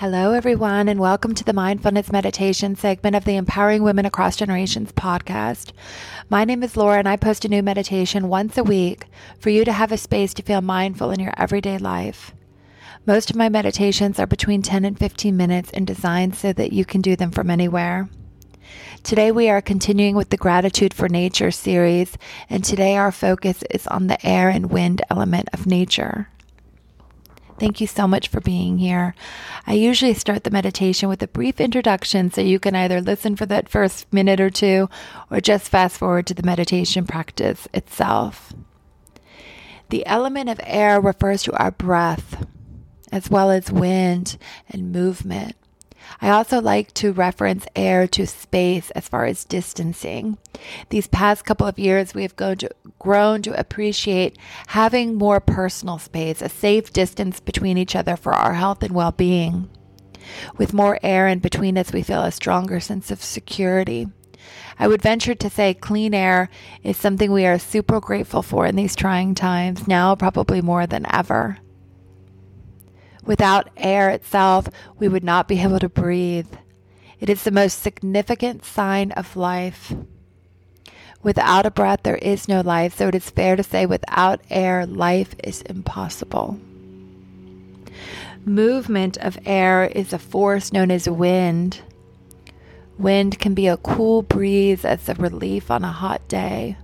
Hello, everyone, and welcome to the Mindfulness Meditation segment of the Empowering Women Across Generations podcast. My name is Laura, and I post a new meditation once a week for you to have a space to feel mindful in your everyday life. Most of my meditations are between 10 and 15 minutes and designed so that you can do them from anywhere. Today, we are continuing with the Gratitude for Nature series, and today our focus is on the air and wind element of nature. Thank you so much for being here. I usually start the meditation with a brief introduction so you can either listen for that first minute or two or just fast forward to the meditation practice itself. The element of air refers to our breath, as well as wind and movement. I also like to reference air to space as far as distancing. These past couple of years, we have grown to appreciate having more personal space, a safe distance between each other for our health and well being. With more air in between us, we feel a stronger sense of security. I would venture to say clean air is something we are super grateful for in these trying times, now probably more than ever. Without air itself, we would not be able to breathe. It is the most significant sign of life. Without a breath, there is no life, so it is fair to say without air, life is impossible. Movement of air is a force known as wind. Wind can be a cool breeze as a relief on a hot day,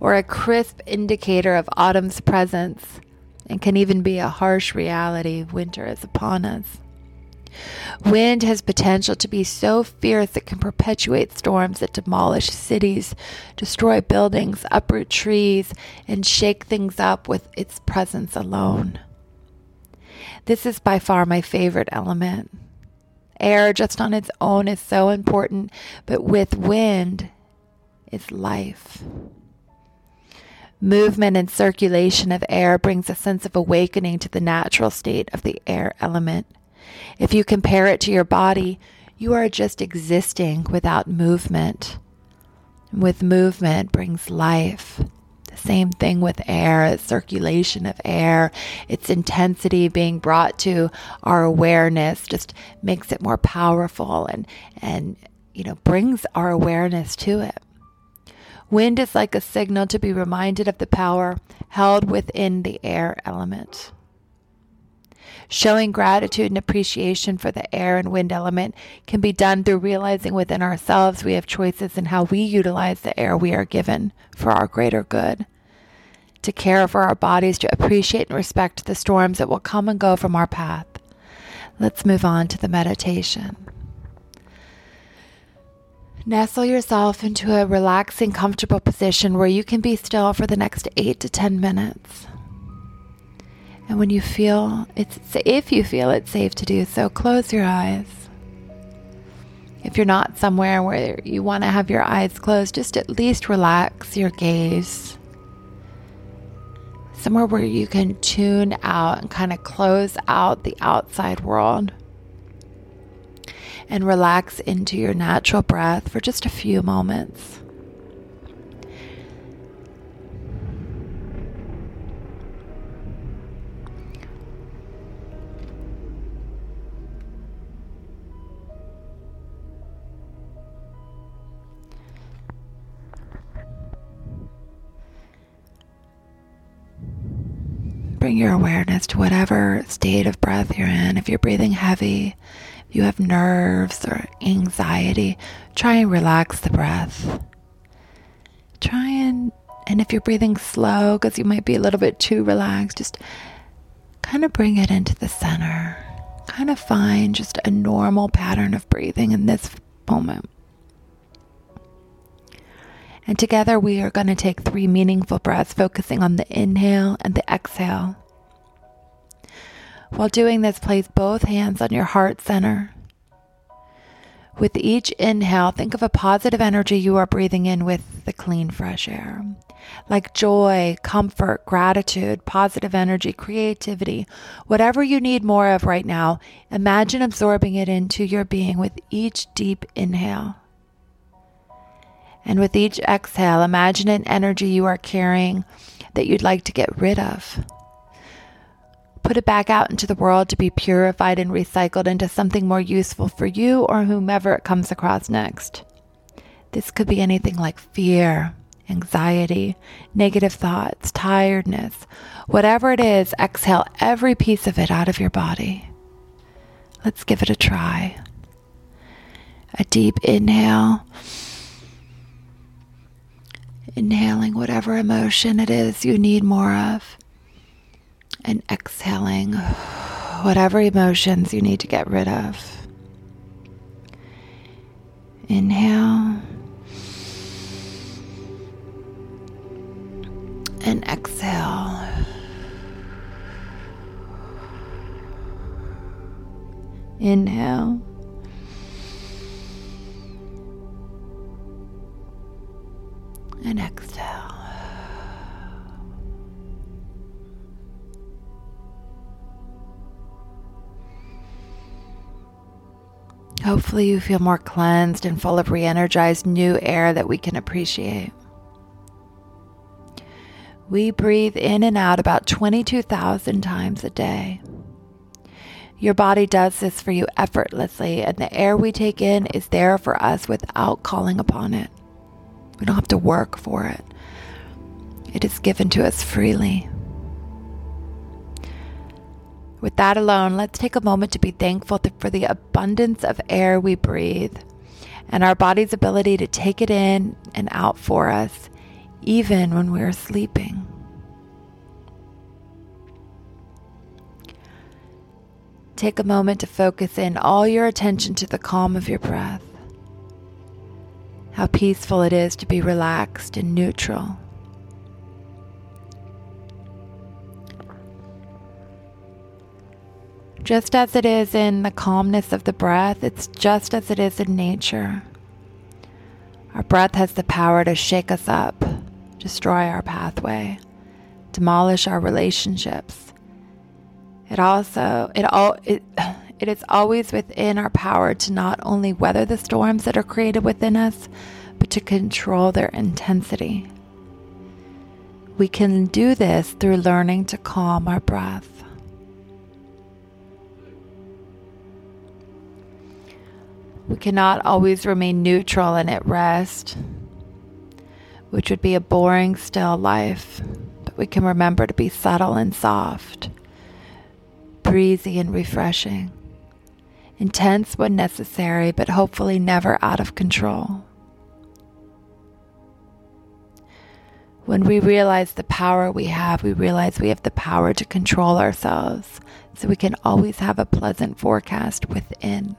or a crisp indicator of autumn's presence and can even be a harsh reality winter is upon us. Wind has potential to be so fierce it can perpetuate storms that demolish cities, destroy buildings, uproot trees, and shake things up with its presence alone. This is by far my favorite element. Air, just on its own, is so important, but with wind is life. Movement and circulation of air brings a sense of awakening to the natural state of the air element. If you compare it to your body, you are just existing without movement. With movement brings life. The same thing with air, circulation of air, its intensity being brought to our awareness just makes it more powerful and and you know brings our awareness to it. Wind is like a signal to be reminded of the power held within the air element. Showing gratitude and appreciation for the air and wind element can be done through realizing within ourselves we have choices in how we utilize the air we are given for our greater good. To care for our bodies, to appreciate and respect the storms that will come and go from our path. Let's move on to the meditation. Nestle yourself into a relaxing, comfortable position where you can be still for the next eight to 10 minutes. And when you feel it's, if you feel it's safe to do so, close your eyes. If you're not somewhere where you want to have your eyes closed, just at least relax your gaze. Somewhere where you can tune out and kind of close out the outside world and relax into your natural breath for just a few moments. Whatever state of breath you're in. If you're breathing heavy, if you have nerves or anxiety, try and relax the breath. Try and, and if you're breathing slow, because you might be a little bit too relaxed, just kind of bring it into the center. Kind of find just a normal pattern of breathing in this moment. And together we are going to take three meaningful breaths, focusing on the inhale and the exhale. While doing this, place both hands on your heart center. With each inhale, think of a positive energy you are breathing in with the clean, fresh air. Like joy, comfort, gratitude, positive energy, creativity, whatever you need more of right now, imagine absorbing it into your being with each deep inhale. And with each exhale, imagine an energy you are carrying that you'd like to get rid of Put it back out into the world to be purified and recycled into something more useful for you or whomever it comes across next. This could be anything like fear, anxiety, negative thoughts, tiredness. Whatever it is, exhale every piece of it out of your body. Let's give it a try. A deep inhale. Inhaling whatever emotion it is you need more of. And exhaling whatever emotions you need to get rid of. Inhale. And exhale. Inhale. Hopefully, you feel more cleansed and full of re energized new air that we can appreciate. We breathe in and out about 22,000 times a day. Your body does this for you effortlessly, and the air we take in is there for us without calling upon it. We don't have to work for it, it is given to us freely. With that alone, let's take a moment to be thankful for the abundance of air we breathe and our body's ability to take it in and out for us, even when we're sleeping. Take a moment to focus in all your attention to the calm of your breath. How peaceful it is to be relaxed and neutral. Just as it is in the calmness of the breath, it's just as it is in nature. Our breath has the power to shake us up, destroy our pathway, demolish our relationships. It also it all it it is always within our power to not only weather the storms that are created within us, but to control their intensity. We can do this through learning to calm our breath. We cannot always remain neutral and at rest, which would be a boring, still life, but we can remember to be subtle and soft, breezy and refreshing, intense when necessary, but hopefully never out of control. When we realize the power we have, we realize we have the power to control ourselves so we can always have a pleasant forecast within.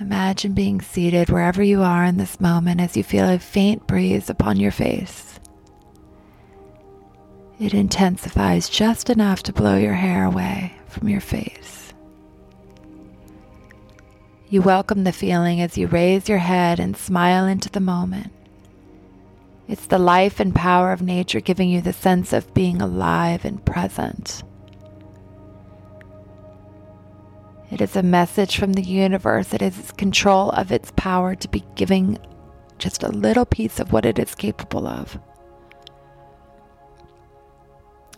Imagine being seated wherever you are in this moment as you feel a faint breeze upon your face. It intensifies just enough to blow your hair away from your face. You welcome the feeling as you raise your head and smile into the moment. It's the life and power of nature giving you the sense of being alive and present. It is a message from the universe. It is its control of its power to be giving just a little piece of what it is capable of.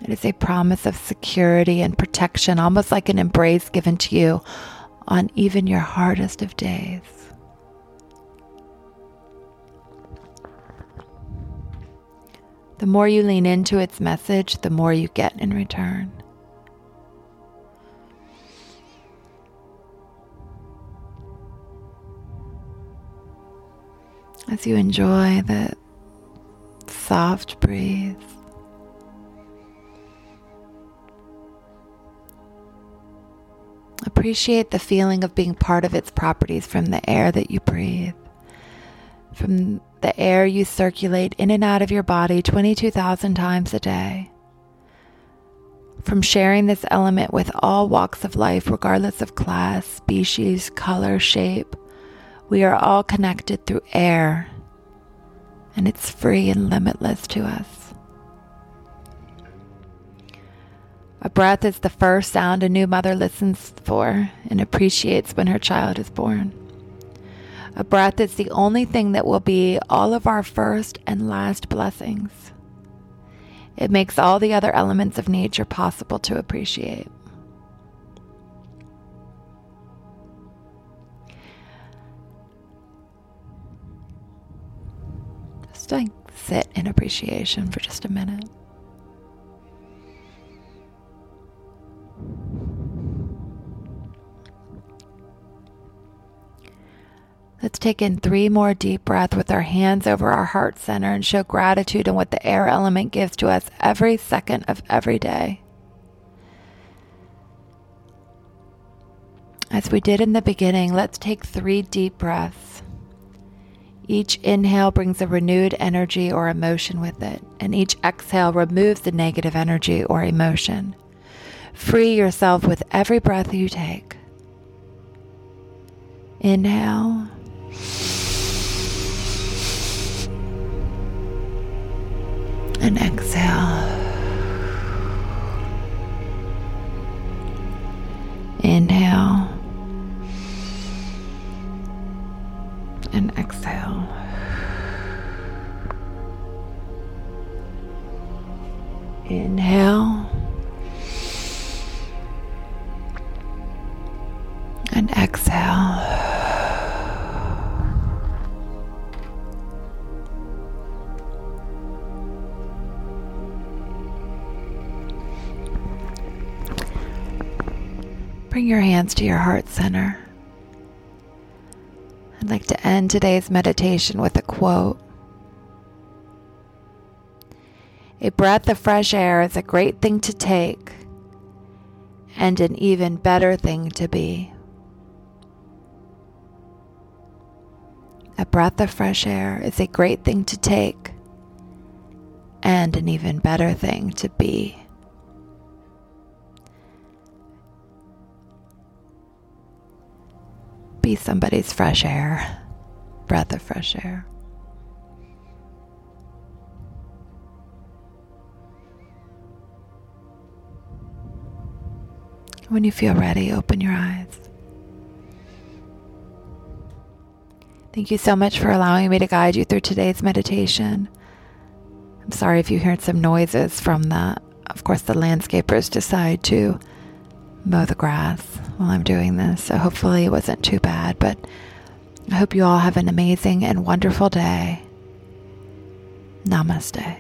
It is a promise of security and protection, almost like an embrace given to you on even your hardest of days. The more you lean into its message, the more you get in return. As you enjoy the soft breeze. Appreciate the feeling of being part of its properties from the air that you breathe, from the air you circulate in and out of your body 22,000 times a day, from sharing this element with all walks of life, regardless of class, species, color, shape we are all connected through air, and it's free and limitless to us. A breath is the first sound a new mother listens for and appreciates when her child is born. A breath is the only thing that will be all of our first and last blessings. It makes all the other elements of nature possible to appreciate. Sit in appreciation for just a minute. Let's take in three more deep breaths with our hands over our heart center and show gratitude in what the air element gives to us every second of every day. As we did in the beginning, let's take three deep breaths. Each inhale brings a renewed energy or emotion with it, and each exhale removes the negative energy or emotion. Free yourself with every breath you take. Inhale. And exhale. Inhale. And exhale. Inhale. And exhale. Bring your hands to your heart center. I'd like to end today's meditation with a quote. A breath of fresh air is a great thing to take and an even better thing to be. A breath of fresh air is a great thing to take and an even better thing to be. be somebody's fresh air, breath of fresh air. When you feel ready, open your eyes. Thank you so much for allowing me to guide you through today's meditation. I'm sorry if you heard some noises from the, Of course, the landscapers decide to mow the grass while I'm doing this, so hopefully it wasn't too bad. But I hope you all have an amazing and wonderful day. Namaste.